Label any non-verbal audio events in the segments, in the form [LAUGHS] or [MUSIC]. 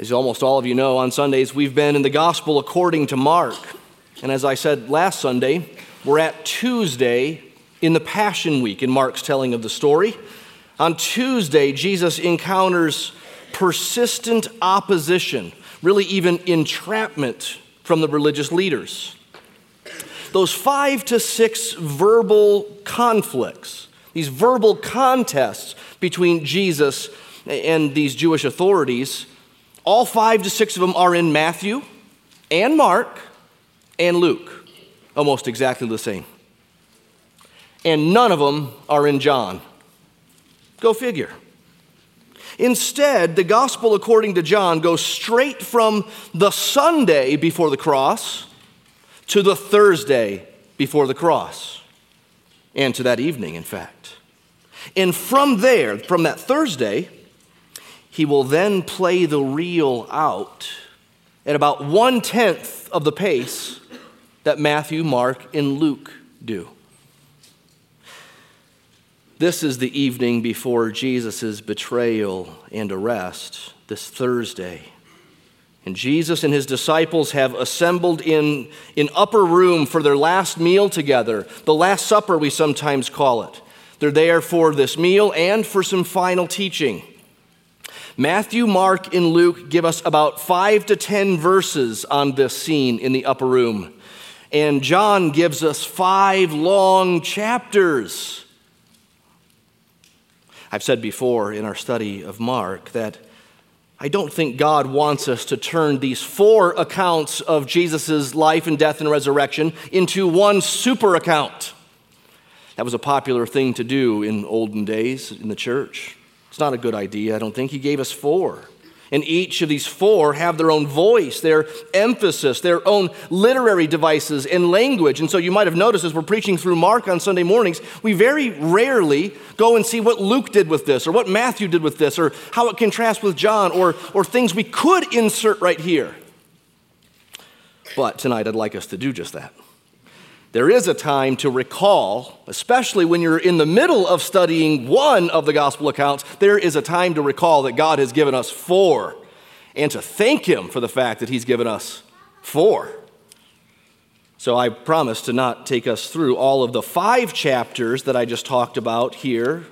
As almost all of you know, on Sundays we've been in the Gospel according to Mark. And as I said last Sunday, we're at Tuesday in the Passion Week in Mark's telling of the story. On Tuesday, Jesus encounters persistent opposition, really even entrapment from the religious leaders. Those five to six verbal conflicts, these verbal contests between Jesus and these Jewish authorities, all five to six of them are in Matthew and Mark and Luke, almost exactly the same. And none of them are in John. Go figure. Instead, the gospel according to John goes straight from the Sunday before the cross to the Thursday before the cross, and to that evening, in fact. And from there, from that Thursday, he will then play the reel out at about one tenth of the pace that Matthew, Mark, and Luke do. This is the evening before Jesus' betrayal and arrest, this Thursday. And Jesus and his disciples have assembled in an upper room for their last meal together, the Last Supper, we sometimes call it. They're there for this meal and for some final teaching. Matthew, Mark, and Luke give us about five to ten verses on this scene in the upper room. And John gives us five long chapters. I've said before in our study of Mark that I don't think God wants us to turn these four accounts of Jesus' life and death and resurrection into one super account. That was a popular thing to do in olden days in the church. It's not a good idea, I don't think. He gave us four. And each of these four have their own voice, their emphasis, their own literary devices and language. And so you might have noticed as we're preaching through Mark on Sunday mornings, we very rarely go and see what Luke did with this, or what Matthew did with this, or how it contrasts with John, or, or things we could insert right here. But tonight I'd like us to do just that. There is a time to recall, especially when you're in the middle of studying one of the gospel accounts, there is a time to recall that God has given us four and to thank Him for the fact that He's given us four. So I promise to not take us through all of the five chapters that I just talked about here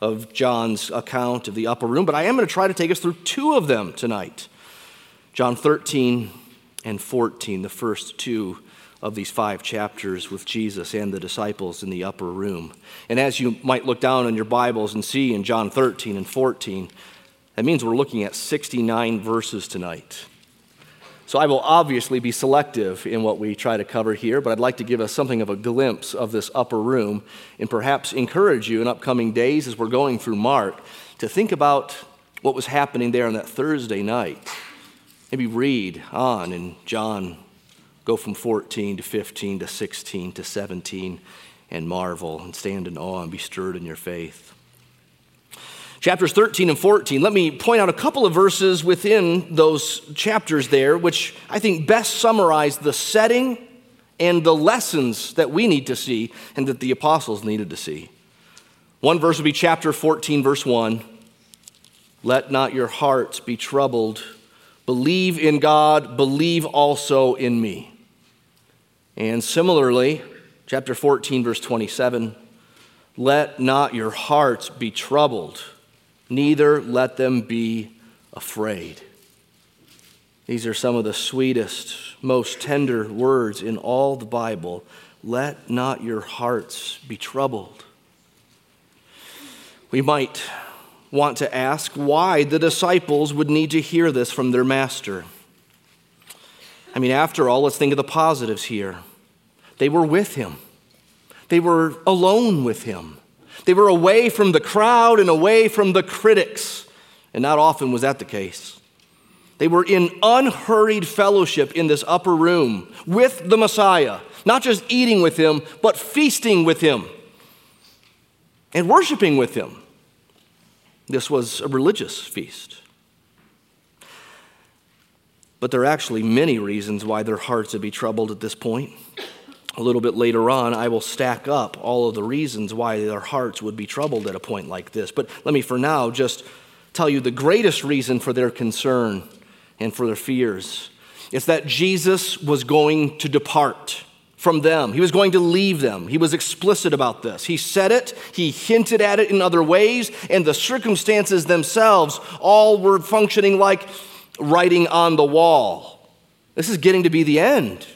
of John's account of the upper room, but I am going to try to take us through two of them tonight John 13 and 14, the first two of these five chapters with Jesus and the disciples in the upper room. And as you might look down in your Bibles and see in John 13 and 14, that means we're looking at 69 verses tonight. So I will obviously be selective in what we try to cover here, but I'd like to give us something of a glimpse of this upper room and perhaps encourage you in upcoming days as we're going through Mark to think about what was happening there on that Thursday night. Maybe read on in John Go from 14 to 15 to 16 to 17 and marvel and stand in awe and be stirred in your faith. Chapters 13 and 14, let me point out a couple of verses within those chapters there, which I think best summarize the setting and the lessons that we need to see and that the apostles needed to see. One verse would be chapter 14, verse 1. Let not your hearts be troubled. Believe in God, believe also in me. And similarly, chapter 14, verse 27 let not your hearts be troubled, neither let them be afraid. These are some of the sweetest, most tender words in all the Bible. Let not your hearts be troubled. We might want to ask why the disciples would need to hear this from their master. I mean, after all, let's think of the positives here. They were with him, they were alone with him. They were away from the crowd and away from the critics. And not often was that the case. They were in unhurried fellowship in this upper room with the Messiah, not just eating with him, but feasting with him and worshiping with him. This was a religious feast. But there are actually many reasons why their hearts would be troubled at this point a little bit later on, I will stack up all of the reasons why their hearts would be troubled at a point like this. But let me, for now, just tell you the greatest reason for their concern and for their fears. It's that Jesus was going to depart from them. He was going to leave them. He was explicit about this. He said it, he hinted at it in other ways, and the circumstances themselves all were functioning like writing on the wall. This is getting to be the end.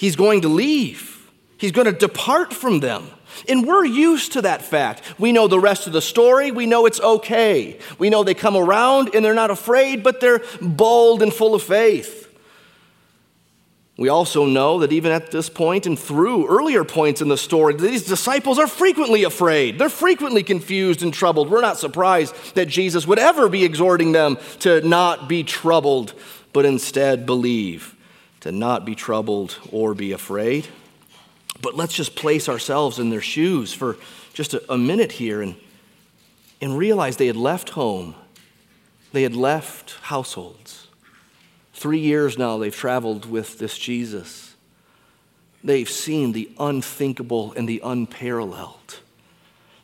He's going to leave, he's going to depart from them. And we're used to that fact. We know the rest of the story. We know it's okay. We know they come around and they're not afraid, but they're bold and full of faith. We also know that even at this point and through earlier points in the story, these disciples are frequently afraid. They're frequently confused and troubled. We're not surprised that Jesus would ever be exhorting them to not be troubled, but instead believe, to not be troubled or be afraid. But let's just place ourselves in their shoes for just a, a minute here and, and realize they had left home, they had left households Three years now they've traveled with this Jesus. They've seen the unthinkable and the unparalleled.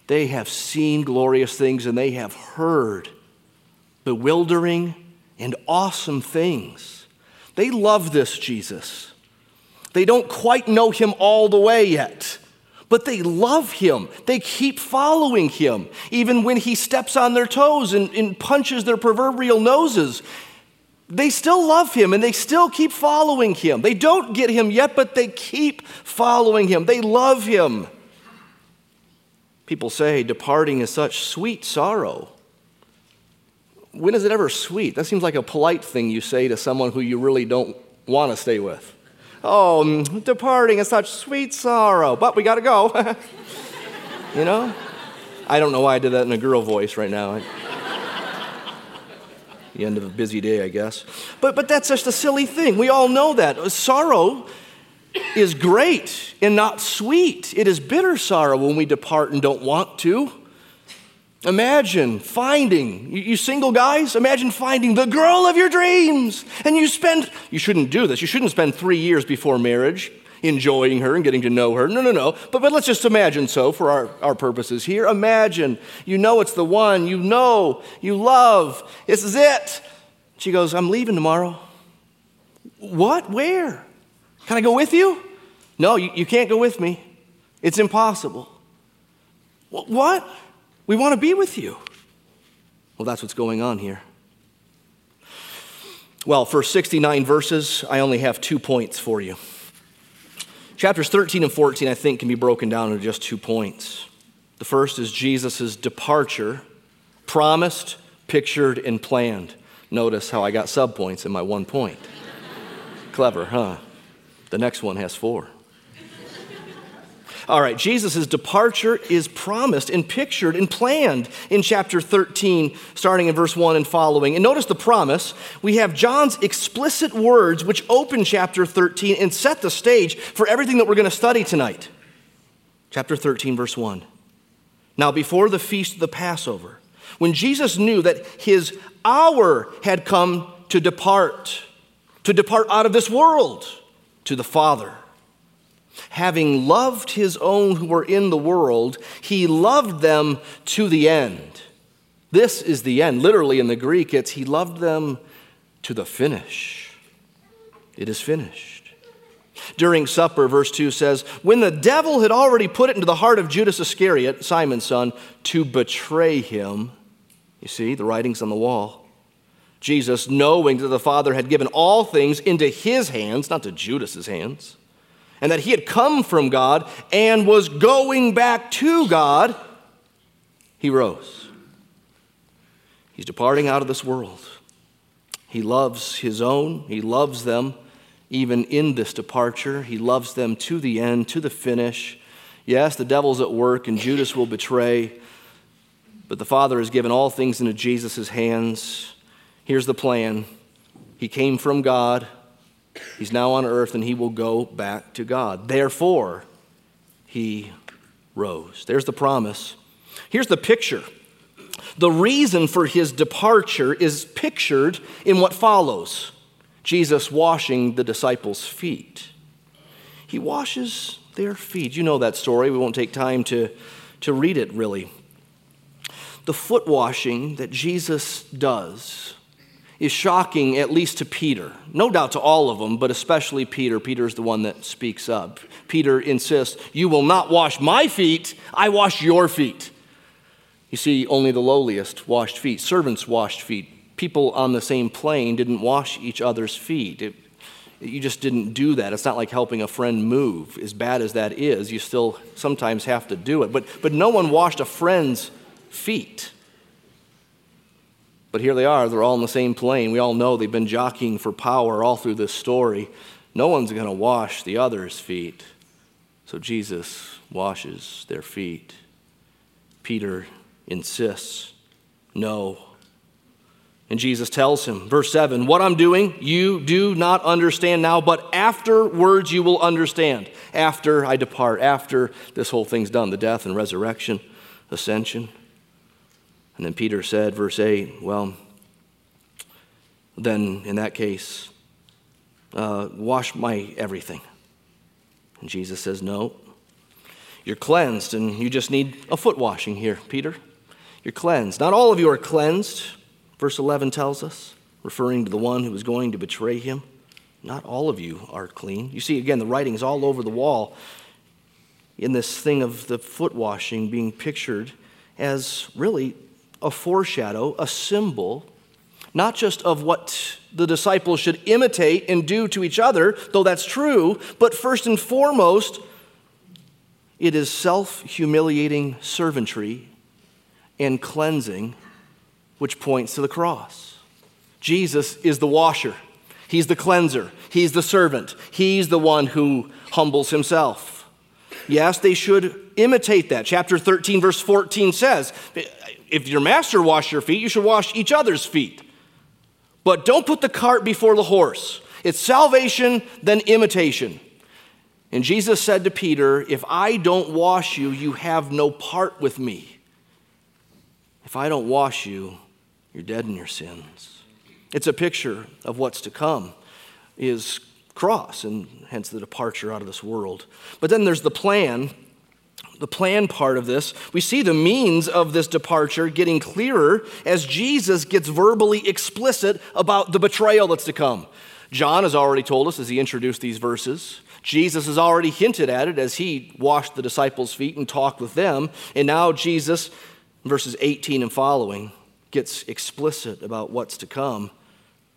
They have seen glorious things and they have heard bewildering and awesome things. They love this Jesus. They don't quite know him all the way yet, but they love him. They keep following him, even when he steps on their toes and, and punches their proverbial noses they still love him and they still keep following him. They don't get him yet, but they keep following him. They love him. People say departing is such sweet sorrow. When is it ever sweet? That seems like a polite thing you say to someone who you really don't want to stay with. Oh, mm, departing is such sweet sorrow, but we got to go. [LAUGHS] you know? I don't know why I did that in a girl voice right now the end of a busy day, I guess. But, but that's just a silly thing. We all know that. Sorrow is great and not sweet. It is bitter sorrow when we depart and don't want to. Imagine finding, you, single guys, imagine finding the girl of your dreams. And you spend, you shouldn't do this. You shouldn't spend three years before marriage enjoying her and getting to know her. No, no, no. But, but let's just imagine so for our, our purposes here. Imagine you know it's the one, you know, you love, this is it. She goes, I'm leaving tomorrow. What? Where? Can I go with you? No, you, you can't go with me. It's impossible. What? We want to be with you. Well, that's what's going on here. Well, for 69 verses, I only have two points for you. Chapters 13 and 14, I think, can be broken down into just two points. The first is Jesus' departure, promised, pictured, and planned. Notice how I got subpoints in my one point. Clever, huh? The next one has four. All right, Jesus' departure is promised and pictured and planned in chapter 13, starting in verse 1 and following. And notice the promise. We have John's explicit words, which open chapter 13 and set the stage for everything that we're going to study tonight. Chapter 13, verse 1. Now, before the feast of the Passover, when Jesus knew that his hour had come to depart, to depart out of this world to the Father having loved his own who were in the world, he loved them to the end. This is the end. Literally in the Greek, it's he loved them to the finish. It is finished. During supper, verse 2 says, When the devil had already put it into the heart of Judas Iscariot, Simon's son, to betray him, you see, the writings on the wall. Jesus, knowing that the Father had given all things into his hands, not to Judas's hands, and that he had come from God and was going back to God, he rose. He's departing out of this world. He loves his own, he loves them even in this departure. He loves them to the end, to the finish. Yes, the devil's at work and Judas will betray, but the Father has given all things into Jesus' hands. Here's the plan He came from God. He's now on earth and he will go back to God. Therefore, he rose. There's the promise. Here's the picture. The reason for his departure is pictured in what follows Jesus washing the disciples' feet. He washes their feet. You know that story. We won't take time to, to read it really. The foot washing that Jesus does is shocking, at least to Peter. No doubt to all of them, but especially Peter. Peter is the one that speaks up. Peter insists, You will not wash my feet, I wash your feet. You see, only the lowliest washed feet, servants washed feet. People on the same plane didn't wash each other's feet. It, you just didn't do that. It's not like helping a friend move. As bad as that is, you still sometimes have to do it. But, but no one washed a friend's feet. But here they are, they're all in the same plane. We all know they've been jockeying for power all through this story. No one's going to wash the other's feet. So Jesus washes their feet. Peter insists, No. And Jesus tells him, verse 7, What I'm doing, you do not understand now, but afterwards you will understand. After I depart, after this whole thing's done, the death and resurrection, ascension. And then Peter said, verse 8, well, then in that case, uh, wash my everything. And Jesus says, no. You're cleansed, and you just need a foot washing here, Peter. You're cleansed. Not all of you are cleansed, verse 11 tells us, referring to the one who was going to betray him. Not all of you are clean. You see, again, the writing is all over the wall in this thing of the foot washing being pictured as really a foreshadow, a symbol, not just of what the disciples should imitate and do to each other, though that's true, but first and foremost, it is self humiliating servantry and cleansing, which points to the cross. Jesus is the washer, He's the cleanser, He's the servant, He's the one who humbles Himself. Yes, they should imitate that. Chapter 13, verse 14 says, if your master washed your feet, you should wash each other's feet. But don't put the cart before the horse. It's salvation, then imitation. And Jesus said to Peter, If I don't wash you, you have no part with me. If I don't wash you, you're dead in your sins. It's a picture of what's to come, is cross, and hence the departure out of this world. But then there's the plan the plan part of this, we see the means of this departure getting clearer as Jesus gets verbally explicit about the betrayal that's to come. John has already told us as he introduced these verses. Jesus has already hinted at it as he washed the disciples' feet and talked with them. And now Jesus, verses 18 and following, gets explicit about what's to come.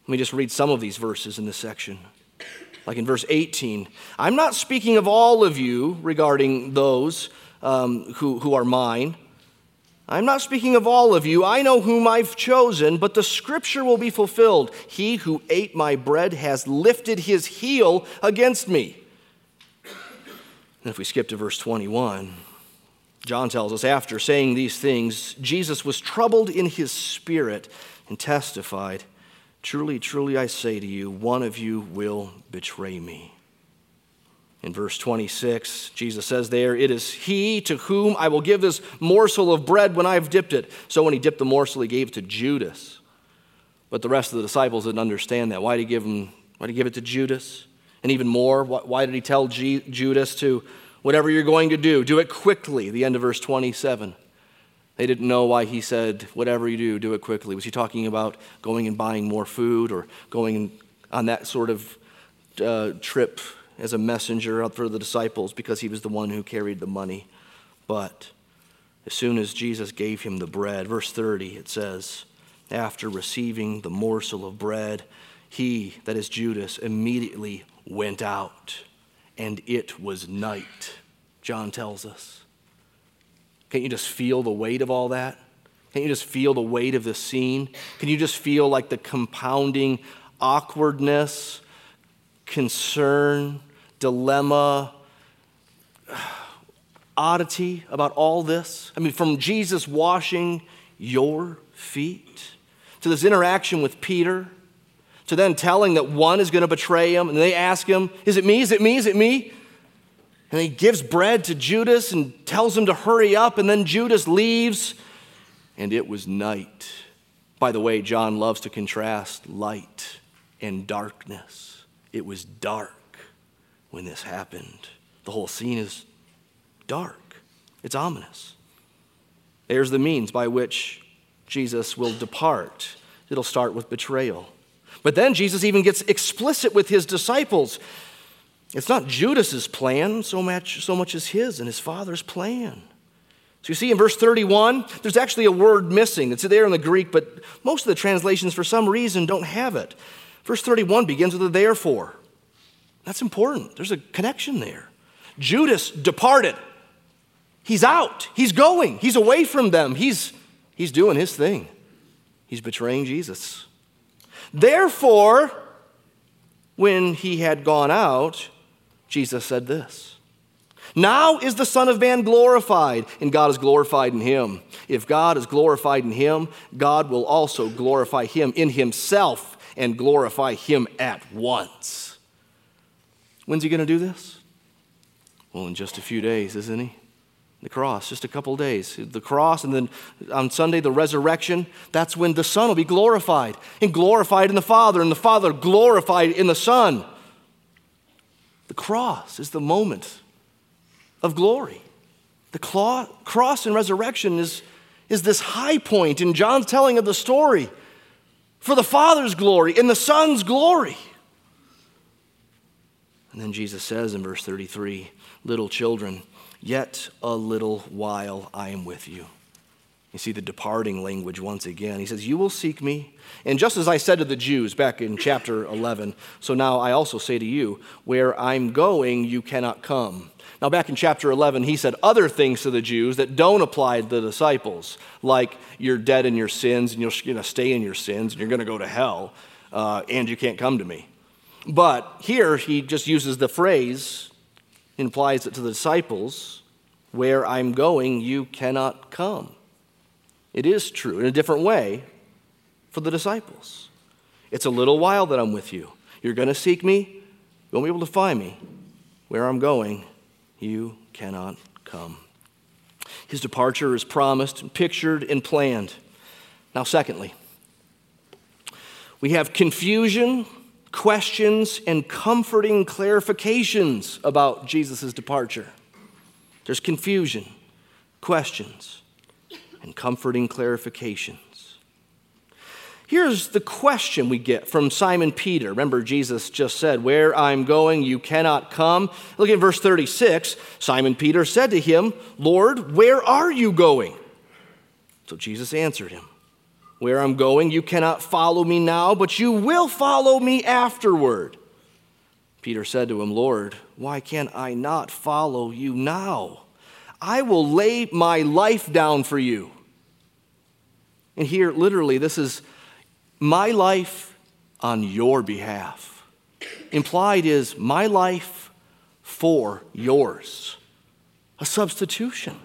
Let me just read some of these verses in this section. Like in verse 18, I'm not speaking of all of you regarding those um, who, who are mine. I'm not speaking of all of you. I know whom I've chosen, but the scripture will be fulfilled. He who ate my bread has lifted his heel against me. And if we skip to verse 21, John tells us after saying these things, Jesus was troubled in his spirit and testified, Truly, truly, I say to you, one of you will betray me. In verse 26, Jesus says there, It is he to whom I will give this morsel of bread when I have dipped it. So when he dipped the morsel, he gave it to Judas. But the rest of the disciples didn't understand that. Why did he give, him, why did he give it to Judas? And even more, why did he tell G- Judas to, whatever you're going to do, do it quickly? The end of verse 27. They didn't know why he said, whatever you do, do it quickly. Was he talking about going and buying more food or going on that sort of uh, trip as a messenger out for the disciples because he was the one who carried the money. But as soon as Jesus gave him the bread, verse 30, it says, after receiving the morsel of bread, he, that is Judas, immediately went out, and it was night, John tells us. Can't you just feel the weight of all that? Can't you just feel the weight of this scene? Can you just feel like the compounding awkwardness, concern, dilemma, oddity about all this? I mean, from Jesus washing your feet to this interaction with Peter to then telling that one is going to betray him, and they ask him, Is it me? Is it me? Is it me? And he gives bread to Judas and tells him to hurry up, and then Judas leaves, and it was night. By the way, John loves to contrast light and darkness. It was dark when this happened. The whole scene is dark, it's ominous. There's the means by which Jesus will depart it'll start with betrayal. But then Jesus even gets explicit with his disciples. It's not Judas's plan so much, so much as his and his father's plan. So you see in verse 31, there's actually a word missing. It's there in the Greek, but most of the translations, for some reason, don't have it. Verse 31 begins with a therefore. That's important. There's a connection there. Judas departed. He's out. He's going. He's away from them. He's, he's doing his thing. He's betraying Jesus. Therefore, when he had gone out, Jesus said this Now is the Son of Man glorified, and God is glorified in him. If God is glorified in him, God will also glorify him in himself and glorify him at once. When's he going to do this? Well, in just a few days, isn't he? the cross, just a couple days. The cross, and then on Sunday, the resurrection. That's when the Son will be glorified, and glorified in the Father, and the Father glorified in the Son. The cross is the moment of glory. The cross and resurrection is, is this high point in John's telling of the story for the Father's glory and the Son's glory. And then Jesus says in verse 33 Little children, Yet a little while I am with you. You see the departing language once again. He says, You will seek me. And just as I said to the Jews back in chapter 11, so now I also say to you, Where I'm going, you cannot come. Now, back in chapter 11, he said other things to the Jews that don't apply to the disciples, like you're dead in your sins and you're going to stay in your sins and you're going to go to hell uh, and you can't come to me. But here he just uses the phrase implies it to the disciples where I'm going, you cannot come. It is true in a different way for the disciples. It's a little while that I'm with you. You're going to seek me, you won't be able to find me. Where I'm going, you cannot come. His departure is promised, pictured, and planned. Now, secondly, we have confusion questions and comforting clarifications about Jesus' departure. There's confusion, questions, and comforting clarifications. Here's the question we get from Simon Peter. Remember, Jesus just said, Where I'm going, you cannot come. Look at verse 36. Simon Peter said to him, Lord, where are you going? So Jesus answered him, where I'm going, you cannot follow me now, but you will follow me afterward. Peter said to him, Lord, why can I not follow you now? I will lay my life down for you. And here, literally, this is my life on your behalf. Implied is my life for yours. A substitution.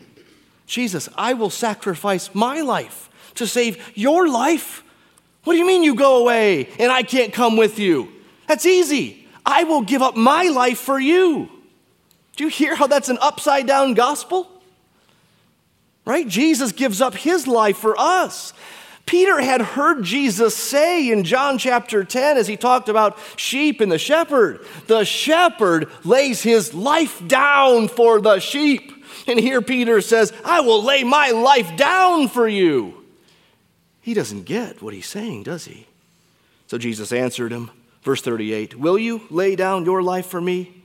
Jesus, I will sacrifice my life to save your life? What do you mean you go away and I can't come with you? That's easy. I will give up my life for you. Do you hear how that's an upside down gospel? Right? Jesus gives up his life for us. Peter had heard Jesus say in John chapter 10 as he talked about sheep and the shepherd, the shepherd lays his life down for the sheep. And here Peter says, I will lay my life down for you. He doesn't get what he's saying, does he? So Jesus answered him, verse 38 Will you lay down your life for me?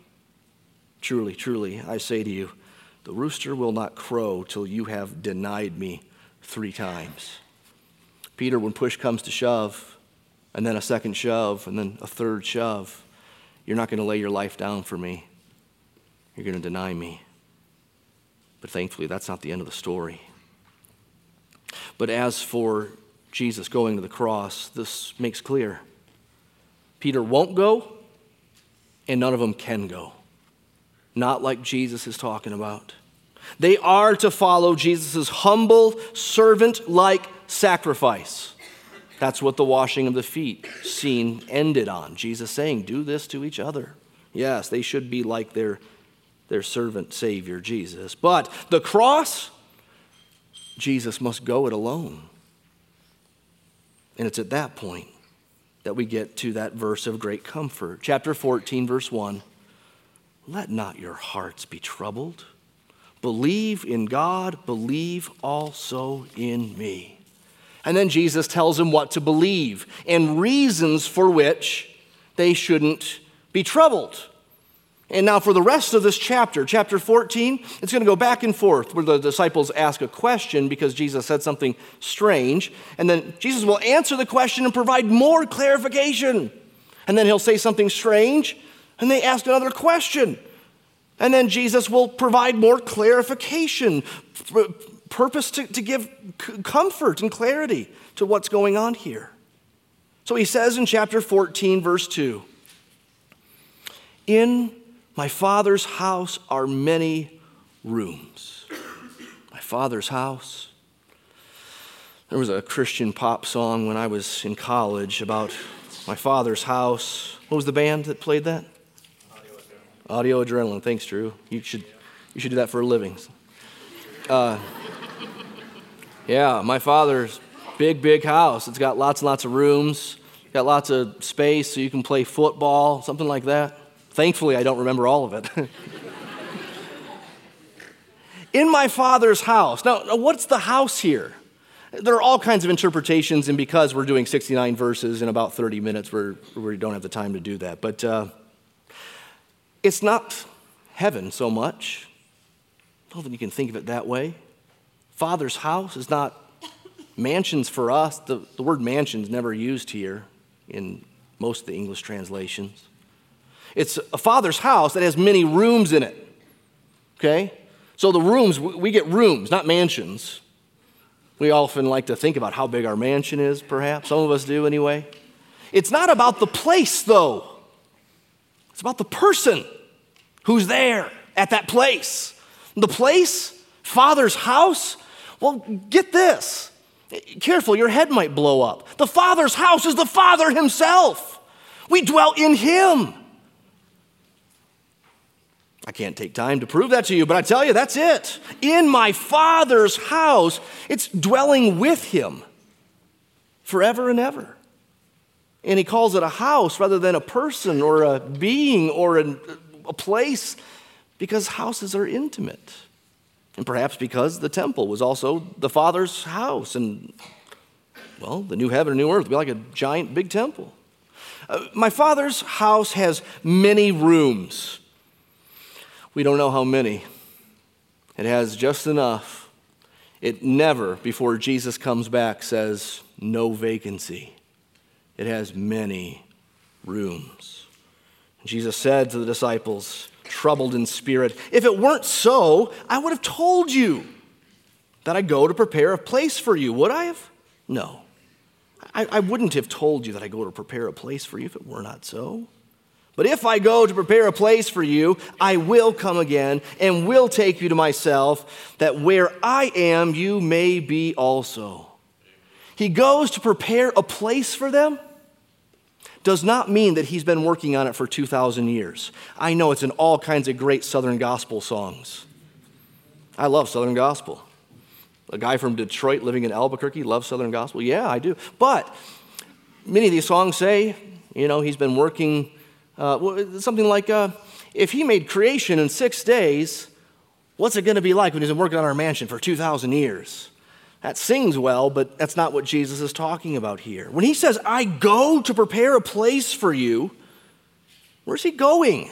Truly, truly, I say to you, the rooster will not crow till you have denied me three times. Peter, when push comes to shove, and then a second shove, and then a third shove, you're not going to lay your life down for me. You're going to deny me. But thankfully, that's not the end of the story. But as for Jesus going to the cross, this makes clear. Peter won't go, and none of them can go. Not like Jesus is talking about. They are to follow Jesus' humble, servant like sacrifice. That's what the washing of the feet scene ended on. Jesus saying, Do this to each other. Yes, they should be like their, their servant Savior, Jesus. But the cross, Jesus must go it alone. And it's at that point that we get to that verse of great comfort. Chapter 14, verse 1. Let not your hearts be troubled. Believe in God, believe also in me. And then Jesus tells them what to believe and reasons for which they shouldn't be troubled. And now, for the rest of this chapter, chapter 14, it's going to go back and forth where the disciples ask a question because Jesus said something strange. And then Jesus will answer the question and provide more clarification. And then he'll say something strange, and they ask another question. And then Jesus will provide more clarification, purpose to, to give comfort and clarity to what's going on here. So he says in chapter 14, verse 2 In my father's house are many rooms. My father's house. There was a Christian pop song when I was in college about my father's house. What was the band that played that? Audio Adrenaline. Audio Adrenaline. Thanks, Drew. You should, you should do that for a living. Uh, yeah, my father's big, big house. It's got lots and lots of rooms, got lots of space so you can play football, something like that. Thankfully, I don't remember all of it. in my father's house. Now, what's the house here? There are all kinds of interpretations, and because we're doing 69 verses in about 30 minutes, we're, we don't have the time to do that. But uh, it's not heaven so much. I don't think you can think of it that way. Father's house is not mansions for us. The, the word mansion is never used here in most of the English translations. It's a father's house that has many rooms in it. Okay? So the rooms, we get rooms, not mansions. We often like to think about how big our mansion is, perhaps. Some of us do anyway. It's not about the place, though, it's about the person who's there at that place. The place, Father's house, well, get this. Careful, your head might blow up. The Father's house is the Father Himself. We dwell in Him. I can't take time to prove that to you, but I tell you, that's it. In my Father's house, it's dwelling with Him forever and ever. And He calls it a house rather than a person or a being or a, a place because houses are intimate. And perhaps because the temple was also the Father's house. And, well, the new heaven and new earth would be like a giant big temple. Uh, my Father's house has many rooms. We don't know how many. It has just enough. It never, before Jesus comes back, says no vacancy. It has many rooms. Jesus said to the disciples, troubled in spirit, If it weren't so, I would have told you that I go to prepare a place for you. Would I have? No. I, I wouldn't have told you that I go to prepare a place for you if it were not so. But if I go to prepare a place for you, I will come again and will take you to myself, that where I am, you may be also. He goes to prepare a place for them does not mean that he's been working on it for 2,000 years. I know it's in all kinds of great Southern gospel songs. I love Southern gospel. A guy from Detroit living in Albuquerque loves Southern gospel. Yeah, I do. But many of these songs say, you know, he's been working uh, something like, uh, if he made creation in six days, what's it going to be like when he's been working on our mansion for 2,000 years? That sings well, but that's not what Jesus is talking about here. When he says, I go to prepare a place for you, where's he going?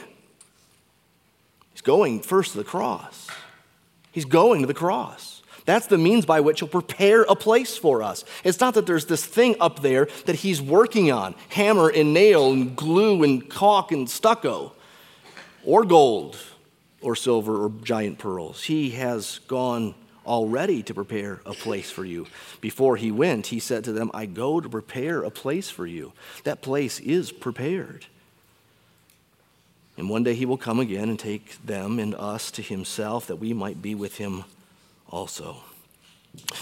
He's going first to the cross. He's going to the cross. That's the means by which he'll prepare a place for us. It's not that there's this thing up there that he's working on hammer and nail and glue and caulk and stucco, or gold, or silver, or giant pearls. He has gone already to prepare a place for you. Before he went, he said to them, I go to prepare a place for you. That place is prepared. And one day he will come again and take them and us to himself that we might be with him also.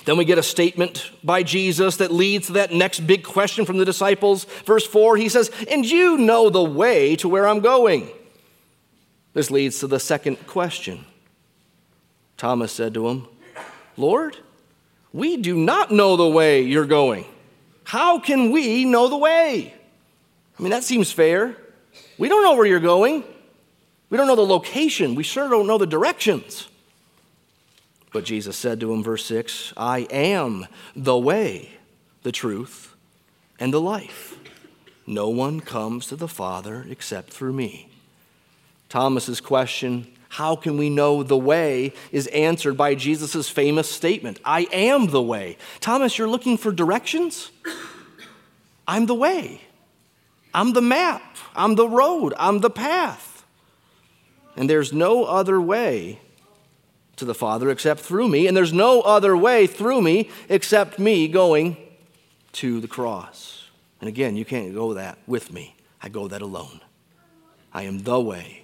Then we get a statement by Jesus that leads to that next big question from the disciples. Verse 4, he says, And you know the way to where I'm going. This leads to the second question. Thomas said to him, Lord, we do not know the way you're going. How can we know the way? I mean, that seems fair. We don't know where you're going. We don't know the location. We sure don't know the directions. But Jesus said to him, verse 6, I am the way, the truth, and the life. No one comes to the Father except through me. Thomas's question, how can we know the way, is answered by Jesus' famous statement I am the way. Thomas, you're looking for directions? I'm the way. I'm the map. I'm the road. I'm the path. And there's no other way to the Father except through me, and there's no other way through me except me going to the cross. And again, you can't go that with me. I go that alone. I am the way,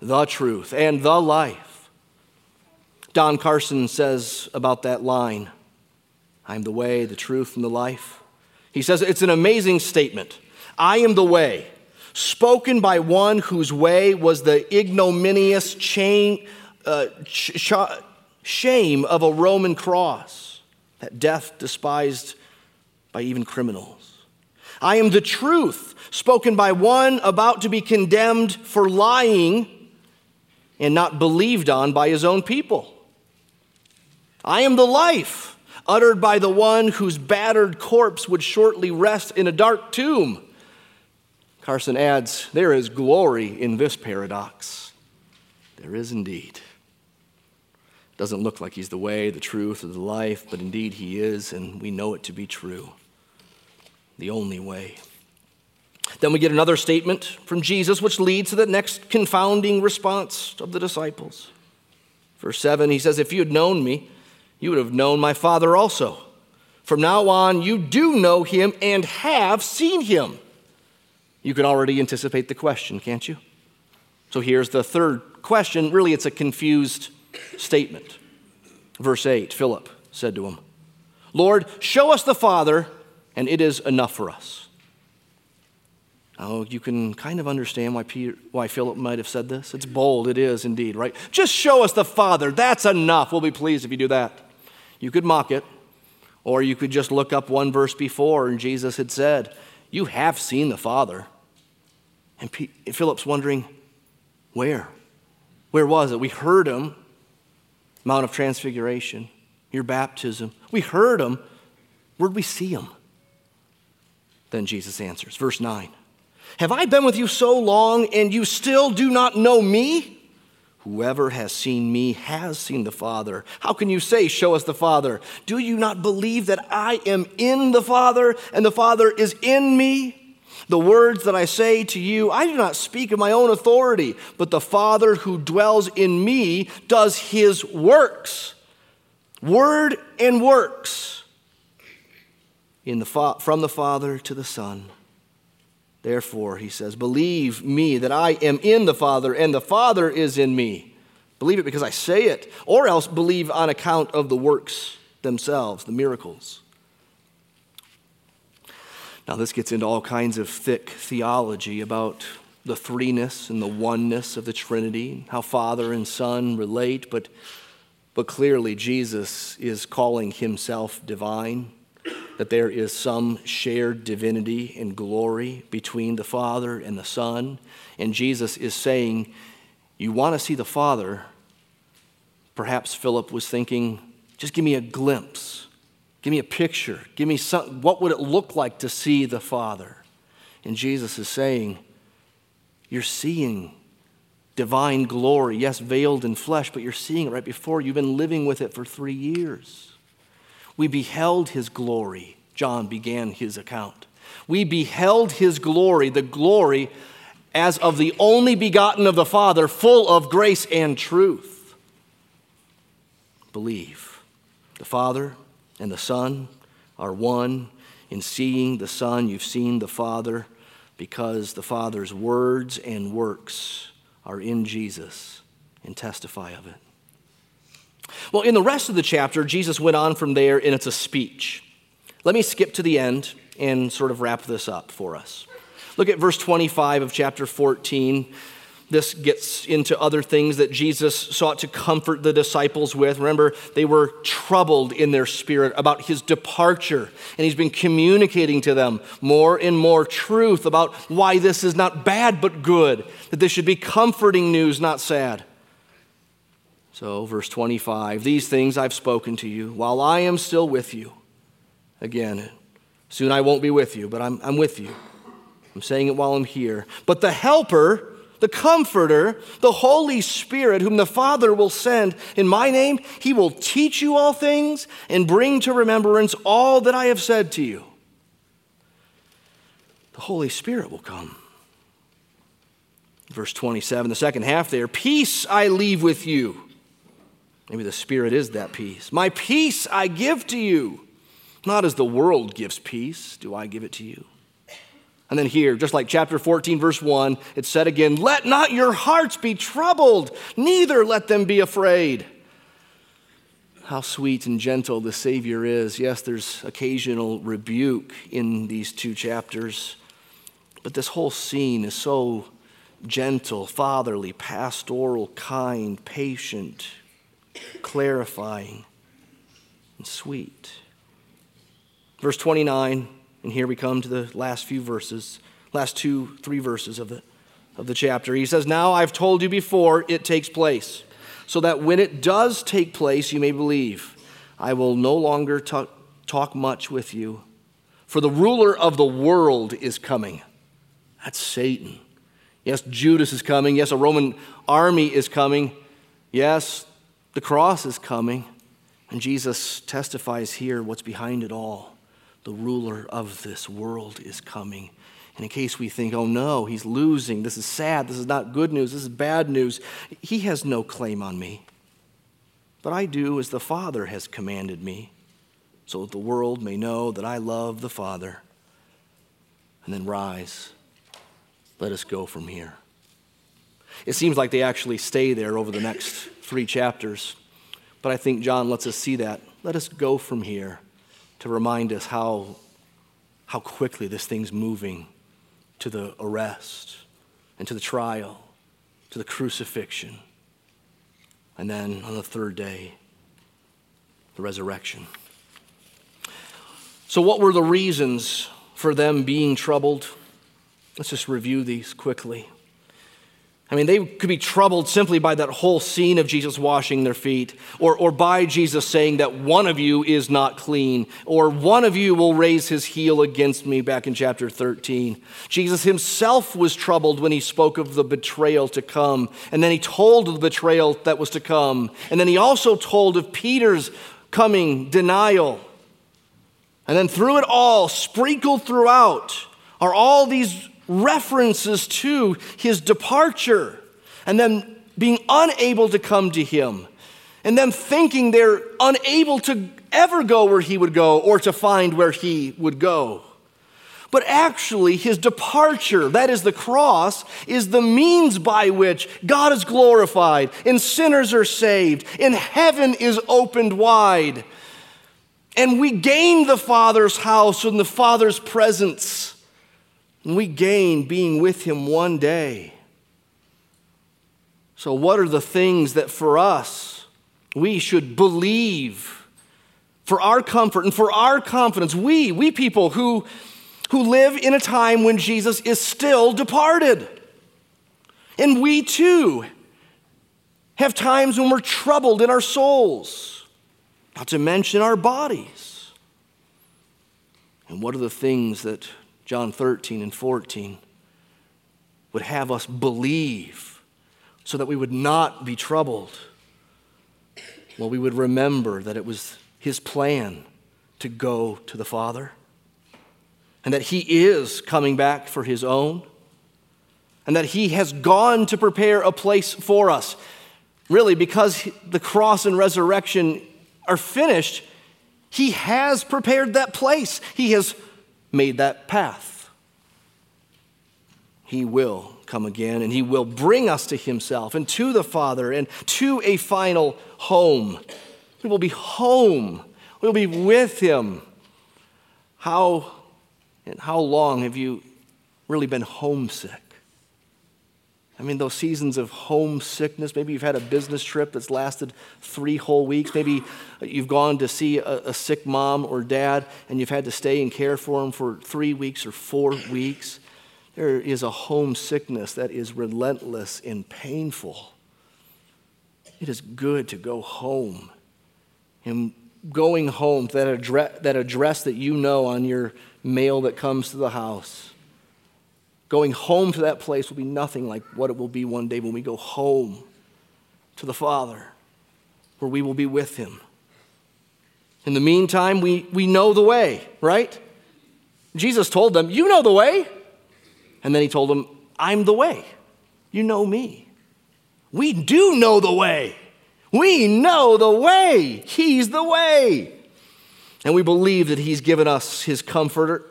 the truth, and the life. Don Carson says about that line I am the way, the truth, and the life. He says it's an amazing statement. I am the way, spoken by one whose way was the ignominious chain, uh, sh- shame of a Roman cross, that death despised by even criminals. I am the truth, spoken by one about to be condemned for lying and not believed on by his own people. I am the life, uttered by the one whose battered corpse would shortly rest in a dark tomb. Carson adds, There is glory in this paradox. There is indeed. Doesn't look like he's the way, the truth, or the life, but indeed he is, and we know it to be true. The only way. Then we get another statement from Jesus, which leads to the next confounding response of the disciples. Verse 7, he says, If you had known me, you would have known my Father also. From now on, you do know him and have seen him. You can already anticipate the question, can't you? So here's the third question. Really, it's a confused statement. Verse 8 Philip said to him, Lord, show us the Father, and it is enough for us. Oh, you can kind of understand why, Peter, why Philip might have said this. It's bold, it is indeed, right? Just show us the Father. That's enough. We'll be pleased if you do that. You could mock it, or you could just look up one verse before, and Jesus had said, You have seen the Father. And Philip's wondering, Where? Where was it? We heard him Mount of Transfiguration, your baptism. We heard him. Where'd we see him? Then Jesus answers, verse 9 Have I been with you so long and you still do not know me? Whoever has seen me has seen the Father. How can you say, Show us the Father? Do you not believe that I am in the Father and the Father is in me? The words that I say to you, I do not speak of my own authority, but the Father who dwells in me does his works. Word and works in the fa- from the Father to the Son. Therefore, he says, Believe me that I am in the Father and the Father is in me. Believe it because I say it, or else believe on account of the works themselves, the miracles. Now, this gets into all kinds of thick theology about the threeness and the oneness of the Trinity, how Father and Son relate, but, but clearly Jesus is calling himself divine, that there is some shared divinity and glory between the Father and the Son. And Jesus is saying, You want to see the Father? Perhaps Philip was thinking, Just give me a glimpse Give me a picture. Give me some, what would it look like to see the Father? And Jesus is saying, You're seeing divine glory, yes, veiled in flesh, but you're seeing it right before you. You've been living with it for three years. We beheld his glory, John began his account. We beheld his glory, the glory as of the only begotten of the Father, full of grace and truth. Believe. The Father, and the Son are one. In seeing the Son, you've seen the Father because the Father's words and works are in Jesus and testify of it. Well, in the rest of the chapter, Jesus went on from there, and it's a speech. Let me skip to the end and sort of wrap this up for us. Look at verse 25 of chapter 14. This gets into other things that Jesus sought to comfort the disciples with. Remember, they were troubled in their spirit about his departure, and he's been communicating to them more and more truth about why this is not bad but good, that this should be comforting news, not sad. So, verse 25 These things I've spoken to you while I am still with you. Again, Soon I won't be with you, but I'm, I'm with you. I'm saying it while I'm here. But the Helper, the Comforter, the Holy Spirit, whom the Father will send in my name, he will teach you all things and bring to remembrance all that I have said to you. The Holy Spirit will come. Verse 27, the second half there Peace I leave with you. Maybe the Spirit is that peace. My peace I give to you. Not as the world gives peace, do I give it to you. And then here, just like chapter 14, verse 1, it said again, Let not your hearts be troubled, neither let them be afraid. How sweet and gentle the Savior is. Yes, there's occasional rebuke in these two chapters, but this whole scene is so gentle, fatherly, pastoral, kind, patient, clarifying, and sweet. Verse 29, and here we come to the last few verses, last two, three verses of the, of the chapter. He says, Now I've told you before it takes place, so that when it does take place, you may believe. I will no longer talk, talk much with you, for the ruler of the world is coming. That's Satan. Yes, Judas is coming. Yes, a Roman army is coming. Yes, the cross is coming. And Jesus testifies here what's behind it all. The ruler of this world is coming. And in case we think, oh no, he's losing, this is sad, this is not good news, this is bad news, he has no claim on me. But I do as the Father has commanded me, so that the world may know that I love the Father. And then rise let us go from here. It seems like they actually stay there over the next three chapters, but I think John lets us see that. Let us go from here to remind us how, how quickly this thing's moving to the arrest and to the trial, to the crucifixion, and then on the third day, the resurrection. So, what were the reasons for them being troubled? Let's just review these quickly. I mean, they could be troubled simply by that whole scene of Jesus washing their feet, or, or by Jesus saying that one of you is not clean, or one of you will raise his heel against me, back in chapter 13. Jesus himself was troubled when he spoke of the betrayal to come, and then he told of the betrayal that was to come, and then he also told of Peter's coming denial. And then through it all, sprinkled throughout, are all these references to his departure and then being unable to come to him and them thinking they're unable to ever go where he would go or to find where he would go. But actually, his departure, that is the cross, is the means by which God is glorified and sinners are saved and heaven is opened wide. And we gain the Father's house and the Father's presence. And we gain being with Him one day. So, what are the things that for us we should believe for our comfort and for our confidence? We, we people who, who live in a time when Jesus is still departed. And we too have times when we're troubled in our souls, not to mention our bodies. And what are the things that John 13 and 14, would have us believe so that we would not be troubled. Well, we would remember that it was his plan to go to the Father and that he is coming back for his own and that he has gone to prepare a place for us. Really, because the cross and resurrection are finished, he has prepared that place. He has made that path. He will come again and he will bring us to himself and to the Father and to a final home. We will be home. We'll be with him. How and how long have you really been homesick? I mean, those seasons of homesickness, maybe you've had a business trip that's lasted three whole weeks. Maybe you've gone to see a, a, sick mom or dad and you've had to stay and care for them for three weeks or four weeks. There is a homesickness that is relentless and painful. It is good to go home and going home, that address, that address that you know on your mail that comes to the house. Going home to that place will be nothing like what it will be one day when we go home to the Father, where we will be with Him. In the meantime, we, we know the way, right? Jesus told them, You know the way. And then He told them, I'm the way. You know me. We do know the way. We know the way. He's the way. And we believe that He's given us His comforter,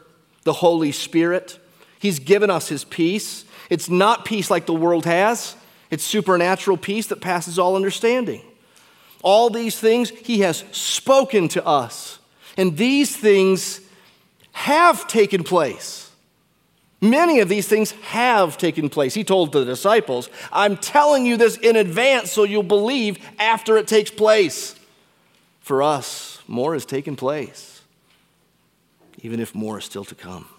the Holy Spirit. He's given us His peace. It's not peace like the world has, it's supernatural peace that passes all understanding. All these things He has spoken to us. And these things have taken place. Many of these things have taken place. He told the disciples, I'm telling you this in advance so you'll believe after it takes place. For us, more has taken place, even if more is still to come.